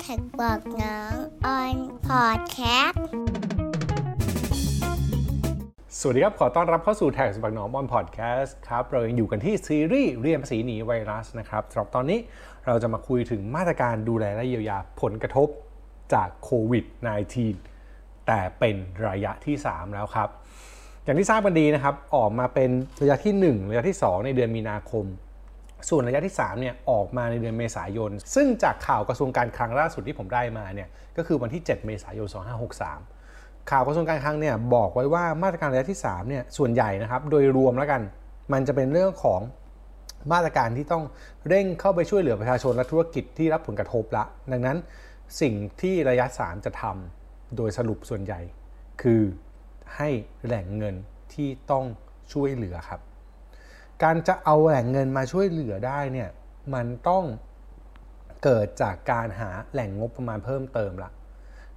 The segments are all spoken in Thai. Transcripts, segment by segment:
TaxBugnoms on podcast สวัสดีครับ ขอต้อนรับเข้าสู่ TaxBugnoms on podcast ครับ เรายังอยู่กันที่ซีรีส์เรียนภาษีหนีไวรัสนะครับสำหรับตอนนี้เราจะมาคุยถึงมาตรการดูแลและเยียวยาผลกระทบจากโควิด -19 แต่เป็นระยะที่ 3 แล้วครับ อย่างที่ทราบกันดีนะครับ ออกมาเป็นระยะที่ 1 ระยะที่ 2 ในเดือนมีนาคม ส่วนระยะที่3เนี่ยออกมาในเดือนเมษายน ซึ่งจากข่าวกระทรวงการคลังล่าสุดที่ผมได้มาเนี่ยก็คือวันที่ 7 เมษายน 2563 ข่าวกระทรวงการคลังเนี่ยบอกไว้ว่ามาตรการระยะที่3เนี่ยส่วนใหญ่นะครับโดยรวมแล้วกัน มันจะเป็นเรื่องของมาตรการที่ต้องเร่งเข้าไปช่วยเหลือประชาชนและธุรกิจที่รับผลกระทบละ ดังนั้นสิ่งที่ระยะ 3 จะทำโดยสรุปส่วนใหญ่ คือให้แหล่งเงินที่ต้องช่วยเหลือครับ การจะเอาแหล่งเงินมาช่วยเหลือได้เนี่ยมันต้องเกิดจากการหาแหล่งงบประมาณเพิ่มเติมละ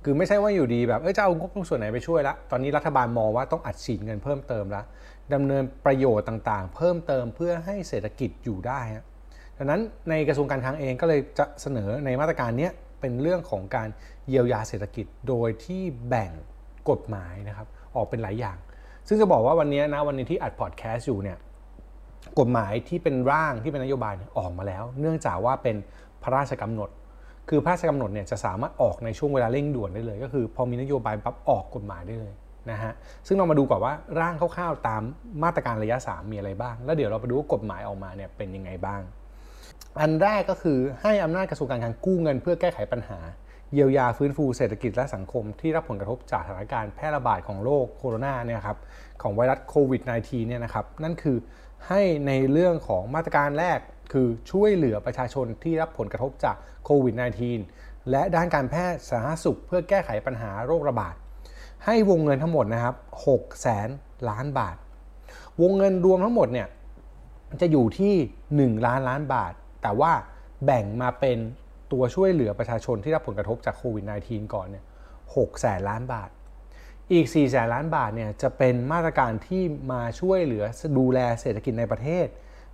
คือไม่ใช่ว่าอยู่ดีแบบเออจะเอางบตรงส่วนไหนไปช่วยละตอนนี้รัฐบาลมองว่าต้องอัดฉีดเงินเพิ่มเติมละดำเนินประโยชน์ต่างๆ เพิ่มเติมเพื่อให้เศรษฐกิจอยู่ได้ดังนั้นในกระทรวงการคลังเองก็เลยจะเสนอในมาตรการนี้เป็นเรื่องของการเยียวยาเศรษฐกิจโดยที่แบ่งกฎหมายนะครับออกเป็นหลายอย่าง ซึ่งจะบอกว่าวันนี้นะวันนี้ที่อัดพอดแคสต์อยู่เนี่ย กฎหมายที่เป็นร่างที่เป็นนโยบายออกมาแล้ว เนื่องจากว่าเป็นพระราชกำหนด คือพระราชกำหนดเนี่ยจะสามารถออกในช่วงเวลาเร่งด่วนได้เลย ก็คือพอมีนโยบายปั๊บออกกฎหมายได้เลยนะฮะซึ่งเรามาดูก่อนว่าร่างคร่าวๆตามมาตรการระยะ 3 มีอะไรบ้าง แล้วเดี๋ยวเราไปดูว่ากฎหมายออกมาเนี่ยเป็นยังไงบ้าง อันแรกก็คือให้อำนาจกระทรวงการคลังกู้เงิน เพื่อแก้ไขปัญหา เยียวยาฟื้นฟูเศรษฐกิจและสังคม ที่รับผลกระทบจากสถานการณ์แพร่ระบาดของโรคโคโรนาเนี่ยครับของไวรัสโควิด -19 เนี่ยนะครับนั่นคือ ให้ในเรื่องของมาตรการแรกคือช่วยเหลือประชาชนที่รับผลกระทบจากโควิด -19 และด้านการแพทย์สาธารณสุข เพื่อแก้ไขปัญหาโรคระบาด ให้วงเงินทั้งหมดนะครับ6แสนล้านบาท วงเงินรวมทั้งหมดเนี่ยจะอยู่ที่ 1 ล้านล้านบาท แต่ว่าแบ่งมาเป็นตัวช่วยเหลือประชาชนที่รับผลกระทบจากโควิด -19 ก่อนเนี่ย6แสนล้านบาท อีก 4 แสนล้านบาทเนี่ยจะเป็นมาตรการที่มาช่วยเหลือดูแลเศรษฐกิจในประเทศ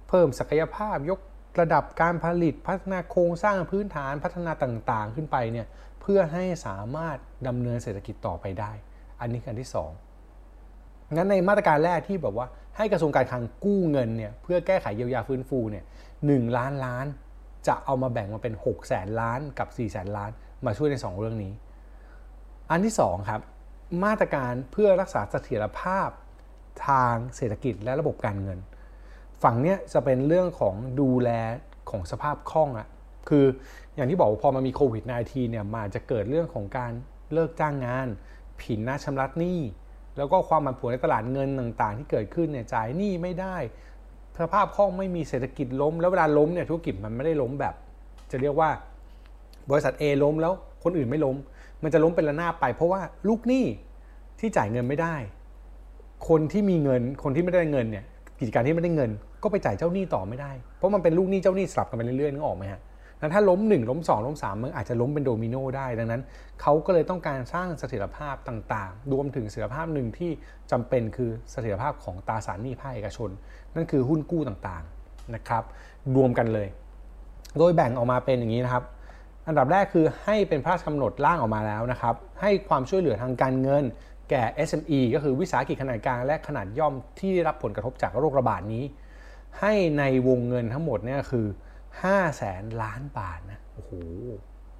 เพิ่มศักยภาพยกระดับการผลิตพัฒนาโครงสร้างพื้นฐานพัฒนาต่างๆ ขึ้นไปเนี่ยเพื่อให้สามารถดำเนินเศรษฐกิจต่อไปได้ อันนี้อันที่ 2 งั้นในมาตรการแรกที่แบบว่าให้กระทรวงการคลังกู้เงินเนี่ยเพื่อแก้ไขเยียวยาฟื้นฟูเนี่ยหล้านล้าน จะเอามาแบ่งมาเป็น6แสนล้านกับ4แสนล้าน มาช่วยใน 2 เรื่องนี้ อันที่ 2 ครับ มาตรการเพื่อรักษาเสถียรภาพทางเศรษฐกิจและระบบการเงิน ฝั่งเนี้ยจะเป็นเรื่องของดูแลของสภาพคล่องอะคืออย่างที่บอกว่าพอมามีโควิด -19 เนี่ยมาจะเกิดเรื่องของการเลิกจ้างงาน ผินหน้าชำระหนี้ แล้วก็ความผันผวนในตลาดเงินต่างๆ ที่เกิดขึ้นเนี่ยจ่ายหนี้ไม่ได้สภาพคล่องไม่มีเศรษฐกิจล้ม แล้วเวลาล้มเนี่ยธุรกิจมันไม่ได้ล้มแบบ จะเรียกว่า บริษัท A ล้มแล้วคนอื่นไม่ล้ม มันจะล้มเป็นระนาบไป เพราะว่าลูกหนี้ที่จ่ายเงินไม่ได้ คนที่มีเงิน คนที่ไม่ได้เงินเนี่ยกิจการที่ไม่ได้เงิน ก็ไปจ่ายเจ้าหนี้ต่อไม่ได้ เพราะมันเป็นลูกหนี้เจ้าหนี้สลับกันไปเรื่อยๆนึกออกไหมฮะแล้วถ้าล้ม 1 ล้ม 2 ล้ม 3 มันอาจจะล้มเป็นโดมิโนได้ ดังนั้นเขาก็เลยต้องการสร้างเสถียรภาพต่างๆ รวมถึงเสถียรภาพหนึ่งที่จำเป็นคือเสถียรภาพของตราสารหนี้ภาคเอกชน นั่นคือหุ้นกู้ต่างๆนะครับ รวมกันเลย โดยแบ่งออกมาเป็นอย่างนี้นะครับ อันดับแรกคือให้เป็นพระราชกำหนดร่างออกมาแล้วนะครับ ให้ความช่วยเหลือทางการเงิน แก่ SME ก็คือวิสาหกิจขนาดกลางและขนาดย่อมที่ได้รับผลกระทบจากโรคระบาดนี้ ให้ในวงเงินทั้งหมดเนี่ยคือ5แสนล้านบาทนะโอ้โห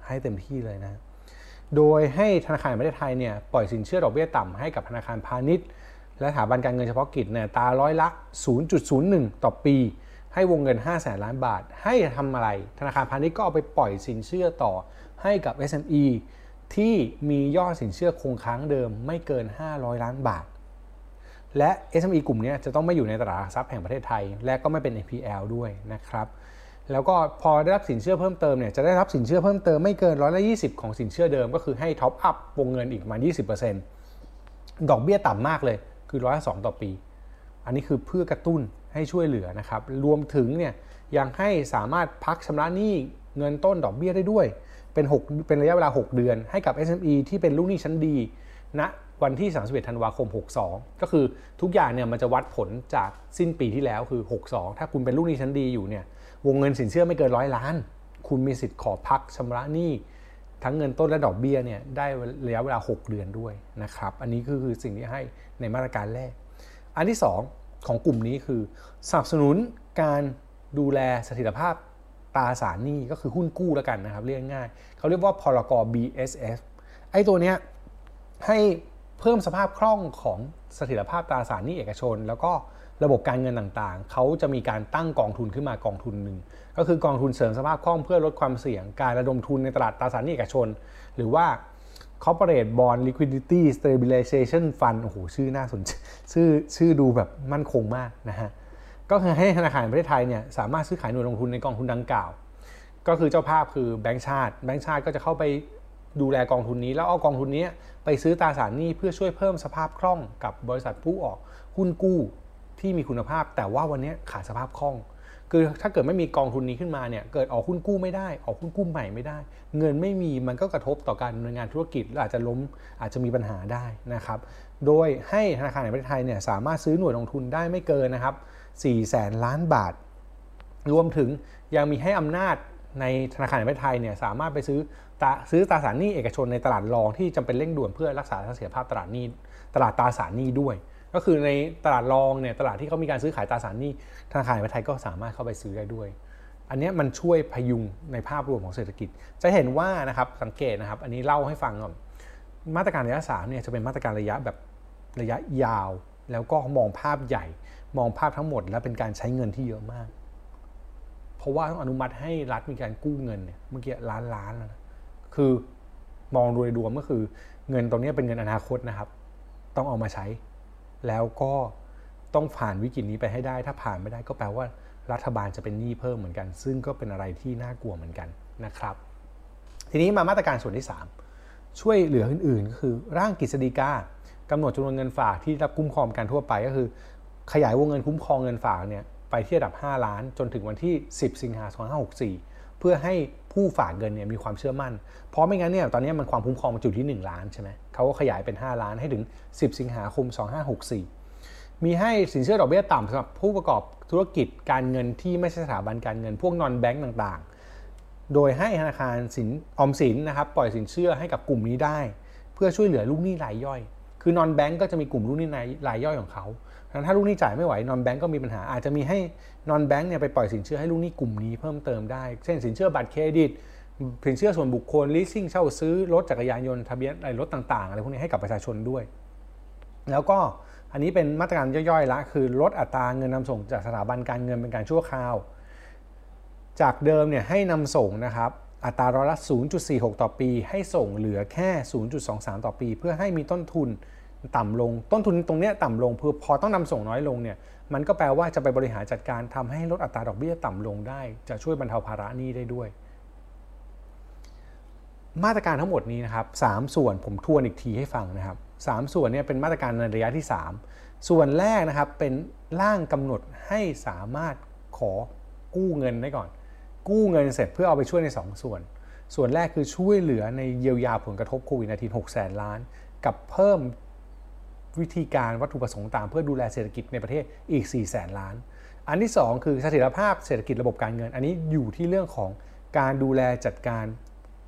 ให้เต็มที่เลยนะ โดยให้ธนาคารประเทศไทยเนี่ยปล่อยสินเชื่อดอกเบี้ยต่ำให้กับธนาคารพาณิชย์ และสถาบันการเงินเฉพาะกิจเนี่ยตาร้อยละ 0.01 ต่อปี ให้วงเงิน5แสนล้านบาท ให้ทำอะไร ธนาคารพาณิชย์ก็เอาไปปล่อยสินเชื่อต่อให้กับ SME ที่มียอดสินเชื่อคงค้างเดิมไม่เกิน 500 ล้านบาท และ SME กลุ่มนี้จะต้องไม่อยู่ในตลาดหลักทรัพย์แห่งประเทศไทย และก็ไม่เป็น NPL ด้วยนะครับ แล้วก็พอได้รับสินเชื่อเพิ่มเติมเนี่ยจะได้รับสินเชื่อเพิ่มเติมไม่เกินร้อยละยีของสินเชื่อเดิม ก็คือให้ท็อปอัพวงเงินอีกมา 20%ดอกเบี้ยต่ำมากเลย คือร้อยละสองต่อปี อันนี้คือเพื่อกระตุ้น ให้ช่วยเหลือนะครับรวมถึงเนี่ยยังให้สามารถพักชำระหนี้เงินต้นดอกเบี้ยได้ด้วย เป็น 6 เป็นระยะเวลา 6 เดือน ให้กับ SME ที่เป็นลูกหนี้ชั้นดีณนะวันที่ 31 ธันวาคม 62 ก็คือทุกอย่างเนี่ยมันจะวัดผลจากสิ้นปีที่แล้วคือ 62 ถ้าคุณเป็นลูกหนี้ชั้นดีอยู่เนี่ยวงเงินสินเชื่อไม่เกินร้อยล้าน คุณมีสิทธิ์ขอพักชำระหนี้ทั้งเงินต้นและดอกเบี้ยเนี่ยได้ระยะเวลา 6 เดือนด้วยนะครับ อันนี้คือคือสิ่งที่ให้ในมาตรการแรก อันที่ 2 ของกลุ่มนี้คือสนับสนุนการดูแลสถิรภาพตราสารหนี้ก็คือหุ้นกู้แล้วกันนะครับ เรียกง่ายเขาเรียกว่าพรก BSF ไอ้ตัวเนี้ยให้เพิ่มสภาพคล่องของสถิรภาพตราสารหนี้เอกชน แล้วก็ระบบการเงินต่างๆ เขาจะมีการตั้งกองทุนขึ้นมากองทุนหนึ่งก็คือกองทุนเสริมสภาพคล่องเพื่อลดความเสี่ยงการระดมทุนในตลาดตราสารหนี้เอกชน หรือว่า Corporate Bond Liquidity Stabilization Fund โอ้โหชื่อน่าสนใจชื่อชื่อดูแบบมั่นคงมากนะฮะก็คือให้ธนาคารประเทศไทยเนี่ยสามารถซื้อขายหน่วยลงทุนในกองทุนดังกล่าว ก็คือเจ้าภาพคือแบงก์ชาติ แบงก์ชาติก็จะเข้าไปดูแลกองทุนนี้ แล้วเอากองทุนนี้ไปซื้อตราสารหนี้เพื่อช่วยเพิ่มสภาพคล่องกับบริษัทผู้ออกหุ้นกู้ที่มีคุณภาพ แต่ว่าวันนี้ขาดสภาพคล่อง คือถ้าเกิดไม่มีกองทุนนี้ขึ้นมาเนี่ยเกิดออกหุ้นกู้ไม่ได้ ออกหุ้นกู้ใหม่ไม่ได้ เงินไม่มีมันก็กระทบต่อการดำเนินงานธุรกิจและอาจจะล้มอาจจะมีปัญหาได้นะครับโดยให้ธนาคารแห่งประเทศไทยเนี่ยสามารถซื้อหน่วยลงทุนได้ไม่เกินนะครับ4แสนล้านบาท รวมถึงยังมีให้อำนาจในธนาคารแห่งประเทศไทยเนี่ยสามารถไปซื้อตาซื้อตราสารหนี้เอกชนในตลาดรองที่จำเป็นเร่งด่วนเพื่อรักษาเสถียรภาพตลาดหนี้ ตลาดตราสารหนี้ด้วย ก็คือในตลาดรองเนี่ยตลาดที่เขามีการซื้อขายตราสารหนี้ธนาคารแห่งประเทศไทยก็สามารถเข้าไปซื้อได้ด้วย อันนี้มันช่วยพยุงในภาพรวมของเศรษฐกิจ จะเห็นว่านะครับสังเกตนะครับ อันนี้เล่าให้ฟังก่อนมาตรการระยะสามเนี่ยจะเป็นมาตรการระยะแบบระยะยาว แล้วก็มองภาพใหญ่ มองภาพทั้งหมด และเป็นการใช้เงินที่เยอะมาก เพราะว่าต้องอนุมัติให้รัฐมีการกู้เงินเนี่ยเมื่อกี้ล้านล้านแล้วนะคือมองโดยรวมก็คือ เงินตรงนี้เป็นเงินอนาคตนะครับ ต้องเอามาใช้ แล้วก็ต้องผ่านวิกฤตนี้ไปให้ได้ ถ้าผ่านไม่ได้ก็แปลว่ารัฐบาลจะเป็นหนี้เพิ่มเหมือนกัน ซึ่งก็เป็นอะไรที่น่ากลัวเหมือนกันนะครับ ทีนี้มามาตรการส่วนที่ 3 ช่วยเหลืออื่นๆ ก็คือร่างกฤษฎีกากำหนดจำนวนเงินฝากที่รับคุ้มครองการทั่วไปก็คือ ขยายวงเงินคุ้มครองเงินฝากเนี่ยไปที่ระดับ 5 ล้าน จนถึงวันที่ 10 สิงหาคม2564 เพื่อให้ผู้ฝากเงินเนี่ยมีความเชื่อมั่น เพราะไม่งั้นเนี่ยตอนนี้มันความคุ้มครองมันจุดที่ 1 ล้านใช่ไหม เขาก็ขยายเป็น 5 ล้านให้ถึง 10 สิงหาคม 2564 มีให้สินเชื่อดอกเบี้ยต่ำสำหรับผู้ประกอบธุรกิจการเงินที่ไม่ใช่สถาบันการเงิน พวกนอนแบงก์ต่างๆ โดยให้ธนาคารสินออมสินนะครับปล่อยสินเชื่อให้กับกลุ่มนี้ได้ เพื่อช่วยเหลือลูกหนี้รายย่อย คือนอนแบงก์ก็จะมีกลุ่มลูกหนี้รายย่อยของเขาดังนั้นถ้าลูกหนี้จ่ายไม่ไหวนอนแบงก์ก็มีปัญหาอาจจะมีให้นอนแบงก์เนี่ยไปปล่อยสินเชื่อให้ลูกหนี้กลุ่มนี้เพิ่มเติมได้ เช่นสินเชื่อบัตรเครดิต สินเชื่อส่วนบุคคล leasing เช่าซื้อรถจักรยานยนต์ทะเบียนอะไรรถต่างๆอะไรพวกนี้ให้กับประชาชนด้วย แล้วก็อันนี้เป็นมาตรการย่อยๆละคือลดอัตราเงินนำส่งจากสถาบันการเงินเป็นการชั่วคราว จากเดิมเนี่ยให้นำส่งนะครับอัตราร้อยละ 0.46 ต่อปี ให้ส่งเหลือแค่ 0.23 ต่อปี เพื่อให้มีต้นทุนต่ำลง ต้นทุนตรงนี้ต่ำลงเพื่อพอต้องนำส่งน้อยลงเนี่ยมันก็แปลว่าจะไปบริหารจัดการทำให้ลดอัตราดอกเบี้ยต่ำลงได้ จะช่วยบรรเทาภาระหนี้ได้ด้วย มาตรการทั้งหมดนี้นะครับ3ส่วนผมทวนอีกทีให้ฟังนะครับ3ส่วนเนี้เป็นมาตรการในระยะที่ 3 ส่วนแรกนะครับเป็นร่างกำหนดให้สามารถขอกู้เงินได้ก่อน กู้เงินเสร็จเพื่อเอาไปช่วยใน 2 ส่วน ส่วนแรกคือช่วยเหลือในเยียวยาผลกระทบโควิด -19 6แสนล้าน กับเพิ่มวิธีการวัตถุประสงค์ตางเพื่อดูแลเศรษฐกิจในประเทศอีก 4 แสนล้าน อันที่ 2 คือเสถียรภาพเศรษฐกิจระบบการเงิน อันนี้อยู่ที่เรื่องของการดูแลจัดการ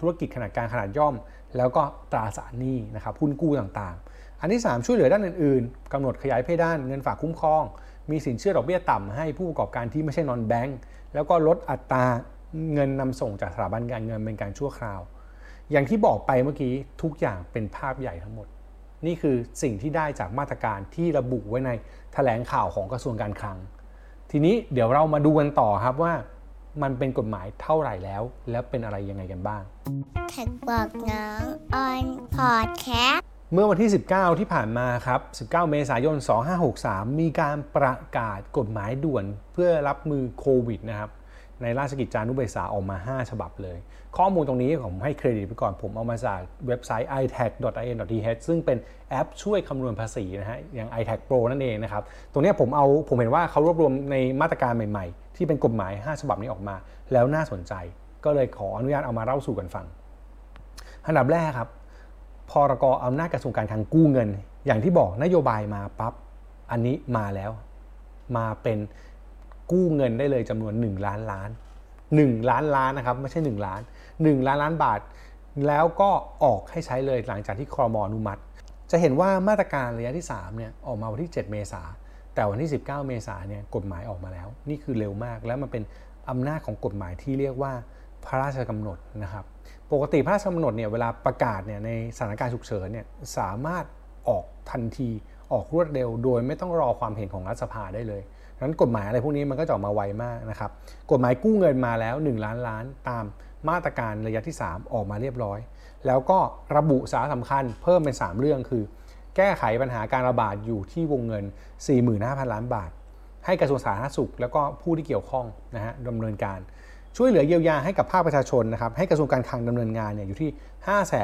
ธุรกิจขนาดกลางขนาดย่อม แล้วก็ตราสารหนี้นะครับหุ้นกู้ต่างๆ อันที่ 3 ช่วยเหลือด้านอื่นๆกำหนดขยายเพดานเงินฝากคุ้มครอง มีสินเชื่อดอกเบี้ยต่ำให้ผู้ประกอบการที่ไม่ใช่นอนแบงก์แล้วก็ลดอัตราเงินนำส่งจากสถาบันการเงินเป็นการชั่วคราว อย่างที่บอกไปเมื่อกี้ทุกอย่างเป็นภาพใหญ่ทั้งหมด นี่คือสิ่งที่ได้จากมาตรการที่ระบุไว้ในแถลงข่าวของกระทรวงการคลัง ทีนี้เดี๋ยวเรามาดูกันต่อครับว่า มันเป็นกฎหมายเท่าไหร่แล้ว แล้วเป็นอะไรยังไงกันบ้างแท็กบอกน้องออนพอดแคสต์เมื่อวันที่ 19 ที่ผ่านมาครับ 19 เมษายน 2563 มีการประกาศกฎหมายด่วนเพื่อรับมือโควิดนะครับ ในราชกิจจานุเบกษาออกมา 5 ฉบับเลย ข้อมูลตรงนี้ผมให้เครดิตไปก่อน ผมเอามาจากเว็บไซต์ itax.in.th ซึ่งเป็นแอปช่วยคำนวณภาษีนะฮะอย่าง itax pro นั่นเองนะครับตรงนี้ผมเอาผมเห็นว่าเขารวบรวมในมาตรการใหม่ๆ ที่เป็นกฎหมาย 5 ฉบับนี้ออกมา แล้วน่าสนใจ ก็เลยขออนุญาตเอามาเล่าสู่กันฟังอันดับแรกครับพรกอำนาจกระทรวงการคลังกู้เงิน อย่างที่บอกนโยบายมาปั๊บอันนี้มาแล้ว มาเป็นกู้เงินได้เลยจำนวน 1 ล้านล้าน 1 ล้านล้านนะครับ ไม่ใช่ 1 ล้าน 1 ล้านล้านบาท แล้วก็ออกให้ใช้เลยหลังจากที่ครมอนุมัติ จะเห็นว่ามาตรการระยะที่3เนี่ยออกมาวันที่ 7 เมษาแต่วันที่ 19 เมษาเนี่ยกฎหมายออกมาแล้ว นี่คือเร็วมาก แล้วมันเป็นอำนาจของกฎหมายที่เรียกว่าพระราชกำหนดนะครับ ปกติพระราชกำหนดเนี่ยเวลาประกาศเนี่ยในสถานการณ์ฉุกเฉินเนี่ยสามารถออกทันทีออกรวดเร็ว โดยไม่ต้องรอความเห็นของรัฐสภาได้เลยนั้นกฎหมายอะไรพวกนี้มันก็จะออกมาไวมากนะครับ กฎหมายกู้เงินมาแล้ว 1 ล้านล้านตาม มาตรการระยะที่ 3 ออกมาเรียบร้อย แล้วก็ระบุสาระสำคัญเพิ่มเป็น 3 เรื่องคือ แก้ไขปัญหาการระบาดอยู่ที่วงเงิน 45,000 ล้านบาท ให้กระทรวงสาธารณสุข แล้วก็ผู้ที่เกี่ยวข้องนะฮะดำเนินการ ช่วยเหลือเยียวยาให้กับภาคประชาชนนะครับให้กระทรวงการคลังดำเนินงานเนี่ยอยู่ที่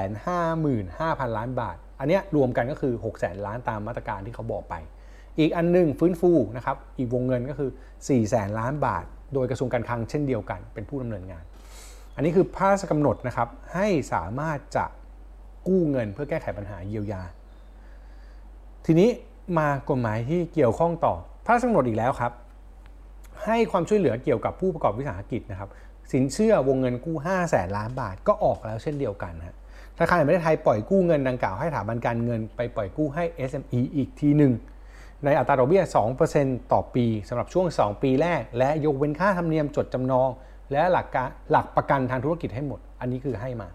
555,000 ล้านบาท อันนี้รวมกันก็คือ 6 0 0 0 0ล้านตามมาตรการที่เขาบอกไปอีกอันหนึงฟื้นฟูนะครับอีกวงเงินก็คือ 4 0 0 0 0ล้านบาท โดยกระทรวงการคลังเช่นเดียวกันเป็นผู้ดำเนินงาน อันนี้คือพระราชกำหนดนะครับให้สามารถจะกู้เงินเพื่อแก้ไขปัญหาเยียวยา ทีนี้มากฎหมายที่เกี่ยวข้องต่อพระราชกำหนดอีกแล้วครับ ให้ความช่วยเหลือเกี่ยวกับผู้ประกอบวิสาหกิจนะครับสินเชื่อวงเงินกู้ 5 0 0แสนล้านบาทก็ออกแล้วเช่นเดียวกันฮะธนาคารแห่งประเทศไทยปล่อยกู้เงินดังกล่าวให้สถาบันการเงินไปปล่อยกู้ให้ SME อีกทีหนึ่งในอัตราดอกเบี้ย 2%ต่อปีสำหรับช่วง 2 ปีแรก และยกเว้นค่าธรรมเนียมจดจำนอง และหลักการหลักประกันทางธุรกิจให้หมด อันนี้คือให้มา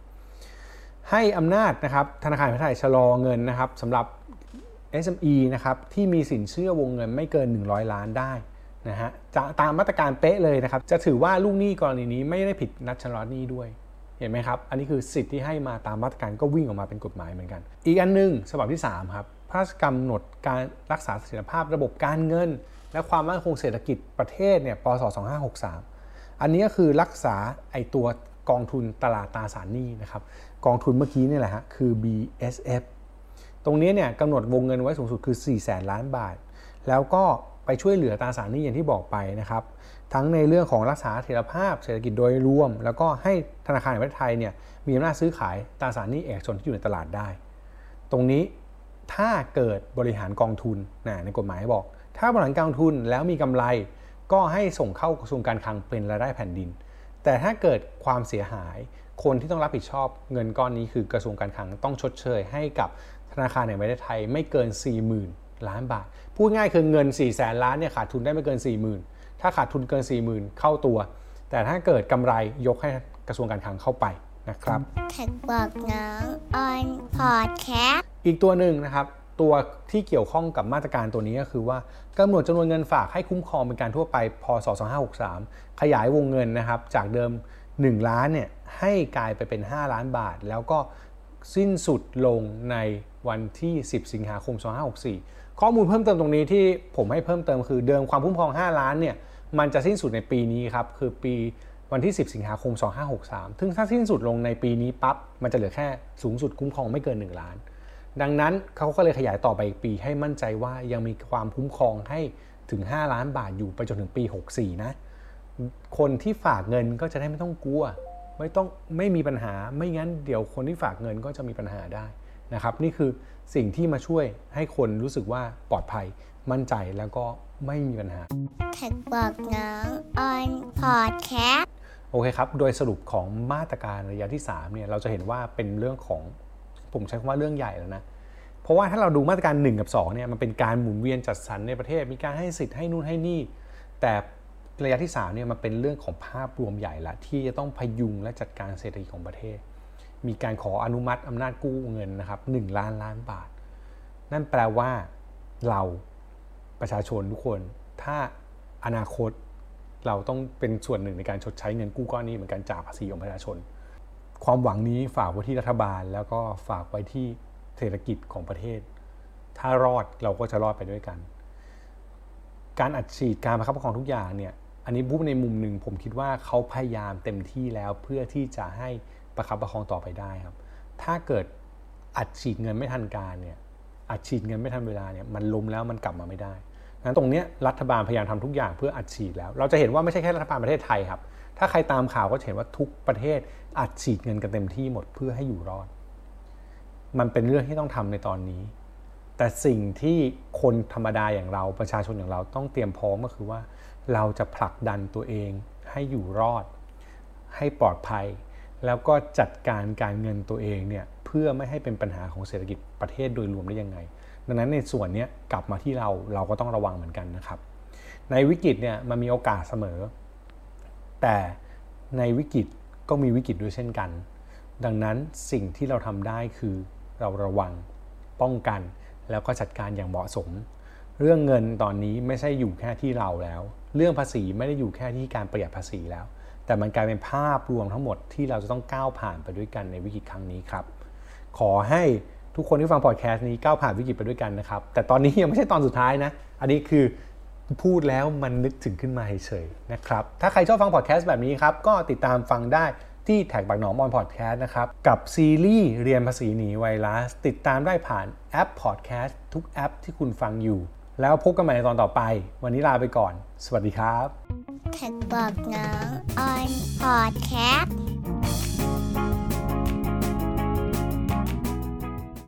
ให้อำนาจนะครับธนาคารแห่งประเทศไทยชะลอเงินนะครับสำหรับ SME นะครับที่มีสินเชื่อวงเงินไม่เกิน 100 ล้านได้นะฮะจะตามมาตรการเป๊ะเลยนะครับ จะถือว่าลูกหนี้กรณีนี้ไม่ได้ผิดนัดชำระหนี้ด้วย เห็นไหมครับ อันนี้คือสิทธิ์ที่ให้มาตามมาตรการก็วิ่งออกมาเป็นกฎหมายเหมือนกัน อีกอันหนึงฉบับที่ 3 ครับ พระราชกำหนดการรักษาเสถียรภาพระบบการเงิน และความมั่นคงเศรษฐกิจประเทศเนี่ยปศ2563 อันนี้ก็คือรักษาไอตัวกองทุนตลาดตราสารหนี้นะครับกองทุนเมื่อกี้นี่แหละฮะคือ BSF ตรงนี้เนี่ยกำหนดวงเงินไว้สูงสุดคือ 4 0 0แสนล้านบาท แล้วก็ไปช่วยเหลือตราสารหนี้อย่างที่บอกไปนะครับทั้งในเรื่องของรักษาเสถียรภาพเศรษฐกิจโดยรวม แล้วก็ให้ธนาคารแห่งประเทศไทยเนี่ยมีอำนาจซื้อขายตราสารหนี้เอกชนที่อยู่ในตลาดได้ ตรงนี้ถ้าเกิดบริหารกองทุนนะในกฎหมายบอก ถ้าบริหารกองทุนแล้วมีกำไร ก็ให้ส่งเข้ากระทรวงการคลังเป็นรายได้แผ่นดิน แต่ถ้าเกิดความเสียหายคนที่ต้องรับผิดชอบเงินก้อนนี้คือกระทรวงการคลังต้องชดเชยให้กับธนาคารแห่งประเทศไทยไม่เกิน 40,000 ล้านบาท พูดง่ายคือเงิน 4 0 0แสนล้านเนี่ยขาดทุนได้ไม่เกิน 40,000 ถ้าขาดทุนเกิน 40,000 เข้าตัว แต่ถ้าเกิดกำไรยกให้กระทรวงการคลังเข้าไปนะครับแท็กบอกน้องออนพอดแคสต์อีกตัวหนึ่งนะครับ ตัวที่เกี่ยวข้องกับมาตรการตัวนี้ก็คือว่ากำหนดจำนวนเงินฝากให้คุ้มครองเป็นการทั่วไปพศ2563 ขยายวงเงินนะครับจากเดิม 1 ล้านเนี่ยให้กลายไปเป็น 5 ล้านบาท แล้วก็สิ้นสุดลงในวันที่ 10 สิงหาคม 2564 ข้อมูลเพิ่มเติมตรงนี้ที่ผมให้เพิ่มเติมคือเดิมความคุ้มครอง 5 ล้านเนี่ยมันจะสิ้นสุดในปีนี้ครับคือปีวันที่ 10 สิงหาคม 2563ซึ่งถ้าสิ้นสุดลงในปีนี้ปั๊บมันจะเหลือแค่สูงสุดคุ้มครองไม่เกิน 1 ล้าน ดังนั้นเขาก็เลยขยายต่อไปอีกปีให้มั่นใจว่ายังมีความคุ้มครองให้ถึง 5 ล้านบาทอยู่ไปจนถึงปี 64 นะ คนที่ฝากเงินก็จะได้ไม่ต้องกลัว ไม่ต้องไม่มีปัญหาไม่งั้นเดี๋ยวคนที่ฝากเงินก็จะมีปัญหาได้นะครับนี่คือสิ่งที่มาช่วยให้คนรู้สึกว่าปลอดภัย มั่นใจแล้วก็ไม่มีปัญหาแท็กบอกน้องออนพอดแคสต์โอเคครับ โดยสรุปของมาตรการระยะที่3เนี่ยเราจะเห็นว่าเป็นเรื่องของ ผมใช้คำว่าเรื่องใหญ่แล้วนะ เพราะว่าถ้าเราดูมาตรการ 1 กับ2เนี่ยมันเป็นการหมุนเวียนจัดสรรในประเทศ มีการให้สิทธิ์ให้นู่นให้นี่ แต่ระยะที่3เนี่ยมันเป็นเรื่องของภาพรวมใหญ่ละที่จะต้องพยุงและจัดการเศรษฐกิจของประเทศ มีการขออนุมัติอำนาจกู้เงินนะครับ1ล้านล้านบาท นั่นแปลว่าเราประชาชนทุกคน ถ้าอนาคตเราต้องเป็นส่วนหนึ่งในการชดใช้เงินกู้ก้อนนี้เหมือนกันจากภาษีของประชาชน ความหวังนี้ฝากไว้ที่รัฐบาล แล้วก็ฝากไว้ที่เศรษฐกิจของประเทศ ถ้ารอดเราก็จะรอดไปด้วยกัน การอัดฉีดการประคับประคองทุกอย่างเนี่ยอันนี้พูดในมุมหนึ่งผมคิดว่าเขาพยายามเต็มที่แล้วเพื่อที่จะให้ประคับประคองต่อไปได้ครับ ถ้าเกิดอัดฉีดเงินไม่ทันการเนี่ยอัดฉีดเงินไม่ทันเวลาเนี่ยมันล้มแล้วมันกลับมาไม่ได้นั้นตรงเนี้ยรัฐบาลพยายามทำทุกอย่างเพื่ออัดฉีดแล้ว เราจะเห็นว่าไม่ใช่แค่รัฐบาลประเทศไทยครับ ถ้าใครตามข่าวก็จะเห็นว่าทุกประเทศอัดฉีดเงินกันเต็มที่หมดเพื่อให้อยู่รอด มันเป็นเรื่องที่ต้องทำในตอนนี้ แต่สิ่งที่คนธรรมดาอย่างเราประชาชนอย่างเราต้องเตรียมพร้อมก็คือว่า เราจะผลักดันตัวเองให้อยู่รอด ให้ปลอดภัย แล้วก็จัดการการเงินตัวเองเนี่ยเพื่อไม่ให้เป็นปัญหาของเศรษฐกิจประเทศโดยรวมได้ยังไง ดังนั้นในส่วนนี้กลับมาที่เราเราก็ต้องระวังเหมือนกันนะครับ ในวิกฤตเนี่ยมันมีโอกาสเสมอ แต่ในวิกฤตก็มีวิกฤตด้วยเช่นกัน ดังนั้นสิ่งที่เราทำได้คือเราระวังป้องกัน แล้วก็จัดการอย่างเหมาะสม เรื่องเงินตอนนี้ไม่ใช่อยู่แค่ที่เราแล้ว เรื่องภาษีไม่ได้อยู่แค่ที่การประหยัดภาษีแล้ว แต่มันกลายเป็นภาพรวมทั้งหมดที่เราจะต้องก้าวผ่านไปด้วยกันในวิกฤตครั้งนี้ครับ ขอให้ทุกคนที่ฟังพอดแคสต์นี้ก้าวผ่านวิกฤตไปด้วยกันนะครับ แต่ตอนนี้ยังไม่ใช่ตอนสุดท้ายนะ อันนี้คือ พูดแล้วมันนึกถึงขึ้นมาเฉยๆนะครับ ถ้าใครชอบฟังพอดแคสต์แบบนี้ครับ ก็ติดตามฟังได้ที่ TAXBugnoms on Podcast นะครับ กับซีรีส์เรียนภาษีหนีไวรัส ติดตามได้ผ่านแอปพอดแคสต์ทุกแอปที่คุณฟังอยู่ แล้วพบกันใหม่ในตอนต่อไป วันนี้ลาไปก่อน สวัสดีครับแท็กบอกน้องออนพอดแคสต์